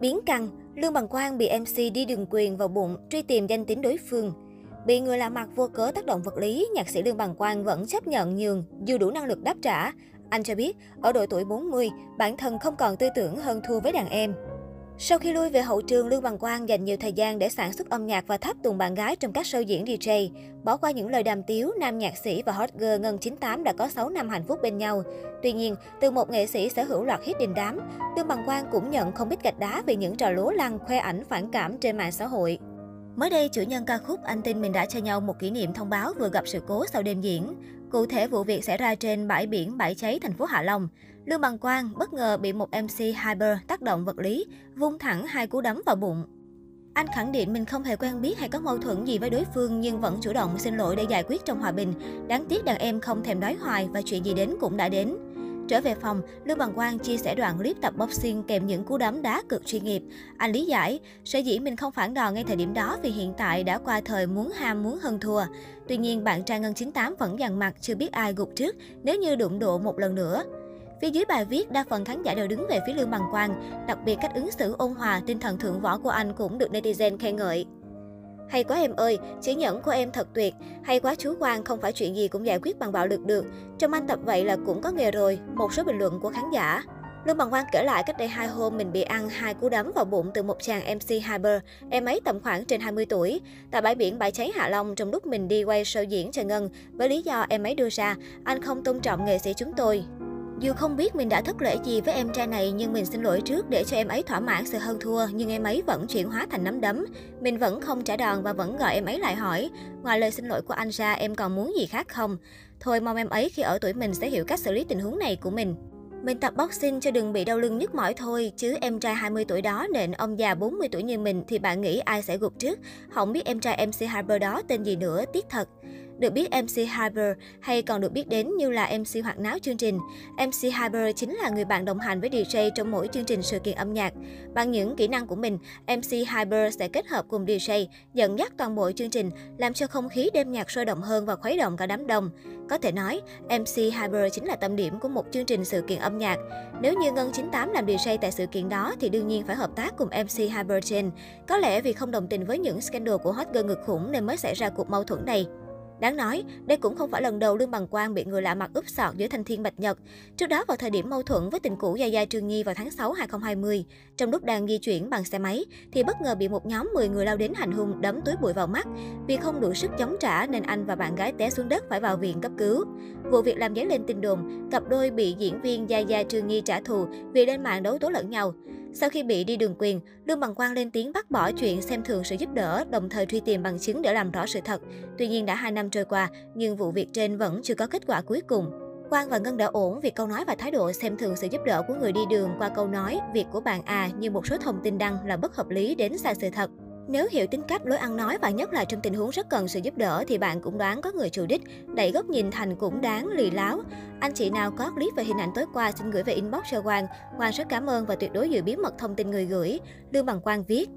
Biến căng, Lương Bằng Quang bị MC đi đường quyền vào bụng, truy tìm danh tính đối phương. Bị người lạ mặt vô cớ tác động vật lý, nhạc sĩ Lương Bằng Quang vẫn chấp nhận nhường dù đủ năng lực đáp trả. Anh cho biết, ở độ tuổi 40, bản thân không còn tư tưởng hơn thua với đàn em. Sau khi lui về hậu trường, Lương Bằng Quang dành nhiều thời gian để sản xuất âm nhạc và tháp tùng bạn gái trong các show diễn DJ. Bỏ qua những lời đàm tiếu, nam nhạc sĩ và hot girl Ngân 98 đã có 6 năm hạnh phúc bên nhau. Tuy nhiên, từ một nghệ sĩ sở hữu loạt hit đình đám, Lương Bằng Quang cũng nhận không biết gạch đá vì những trò lố lăng khoe ảnh phản cảm trên mạng xã hội. Mới đây, chủ nhân ca khúc Anh tin mình đã cho nhau một kỷ niệm thông báo vừa gặp sự cố sau đêm diễn. Cụ thể, vụ việc xảy ra trên bãi biển Bãi Cháy, thành phố Hạ Long. Lương Bằng Quang bất ngờ bị một MC Hyper tác động vật lý, vung thẳng hai cú đấm vào bụng. Anh khẳng định mình không hề quen biết hay có mâu thuẫn gì với đối phương nhưng vẫn chủ động xin lỗi để giải quyết trong hòa bình. Đáng tiếc đàn em không thèm đói hoài và chuyện gì đến cũng đã đến. Trở về phòng, Lương Bằng Quang chia sẻ đoạn clip tập boxing kèm những cú đấm đá cực chuyên nghiệp. Anh lý giải, sở dĩ mình không phản đòn ngay thời điểm đó vì hiện tại đã qua thời muốn ham muốn hơn thua. Tuy nhiên, bạn trai Ngân 98 vẫn dằn mặt chưa biết ai gục trước nếu như đụng độ một lần nữa. Phía dưới bài viết, đa phần khán giả đều đứng về phía Lương Bằng Quang. Đặc biệt cách ứng xử ôn hòa, tinh thần thượng võ của anh cũng được netizen khen ngợi. Hay quá em ơi, chỉ nhẫn của em thật tuyệt. Hay quá chú Quang, không phải chuyện gì cũng giải quyết bằng bạo lực được. Trong anh tập vậy là cũng có nghề rồi. Một số bình luận của khán giả. Lương Bằng Quang kể lại cách đây hai hôm mình bị ăn hai cú đấm vào bụng từ một chàng MC Hyper, em ấy tầm khoảng trên 20 tuổi. Tại bãi biển bãi cháy Hạ Long trong lúc mình đi quay show diễn cho Ngân, với lý do em ấy đưa ra, anh không tôn trọng nghệ sĩ chúng tôi. Dù không biết mình đã thất lễ gì với em trai này nhưng mình xin lỗi trước để cho em ấy thỏa mãn sự hơn thua nhưng em ấy vẫn chuyển hóa thành nắm đấm. Mình vẫn không trả đòn và vẫn gọi em ấy lại hỏi, ngoài lời xin lỗi của anh ra em còn muốn gì khác không? Thôi mong em ấy khi ở tuổi mình sẽ hiểu cách xử lý tình huống này của mình. Mình tập boxing cho đừng bị đau lưng nhức mỏi thôi, chứ em trai 20 tuổi đó nện ông già 40 tuổi như mình thì bạn nghĩ ai sẽ gục trước? Không biết em trai MC Harper đó tên gì nữa, tiếc thật. Được biết MC Hyper hay còn được biết đến như là MC hoạt náo chương trình. MC Hyper chính là người bạn đồng hành với DJ trong mỗi chương trình sự kiện âm nhạc. Bằng những kỹ năng của mình, MC Hyper sẽ kết hợp cùng DJ, dẫn dắt toàn bộ chương trình, làm cho không khí đêm nhạc sôi động hơn và khuấy động cả đám đông. Có thể nói, MC Hyper chính là tâm điểm của một chương trình sự kiện âm nhạc. Nếu như Ngân 98 làm DJ tại sự kiện đó thì đương nhiên phải hợp tác cùng MC Hyper trên. Có lẽ vì không đồng tình với những scandal của hot girl ngực khủng nên mới xảy ra cuộc mâu thuẫn này. Đáng nói, đây cũng không phải lần đầu Lương Bằng Quang bị người lạ mặt úp sọt giữa Thanh Thiên Bạch Nhật. Trước đó vào thời điểm mâu thuẫn với tình cũ Gia Gia Trương Nhi vào tháng 6 2020, trong lúc đang di chuyển bằng xe máy thì bất ngờ bị một nhóm 10 người lao đến hành hung đấm túi bụi vào mắt. Vì không đủ sức chống trả nên anh và bạn gái té xuống đất phải vào viện cấp cứu. Vụ việc làm dấy lên tin đồn, cặp đôi bị diễn viên Gia Gia Trương Nhi trả thù vì lên mạng đấu tố lẫn nhau. Sau khi bị đi đường quyền, Lương Bằng Quang lên tiếng bác bỏ chuyện xem thường sự giúp đỡ, đồng thời truy tìm bằng chứng để làm rõ sự thật. Tuy nhiên đã 2 năm trôi qua, nhưng vụ việc trên vẫn chưa có kết quả cuối cùng. Quang và Ngân đã ổn vì câu nói và thái độ xem thường sự giúp đỡ của người đi đường qua câu nói việc của bạn à như một số thông tin đăng là bất hợp lý đến sai sự thật. Nếu hiểu tính cách, lối ăn nói và nhất là trong tình huống rất cần sự giúp đỡ thì bạn cũng đoán có người chủ đích, đẩy góc nhìn thành cũng đáng lì láo. Anh chị nào có clip về hình ảnh tối qua xin gửi về inbox cho Quang. Quang rất cảm ơn và tuyệt đối giữ bí mật thông tin người gửi. Lương Bằng Quang viết.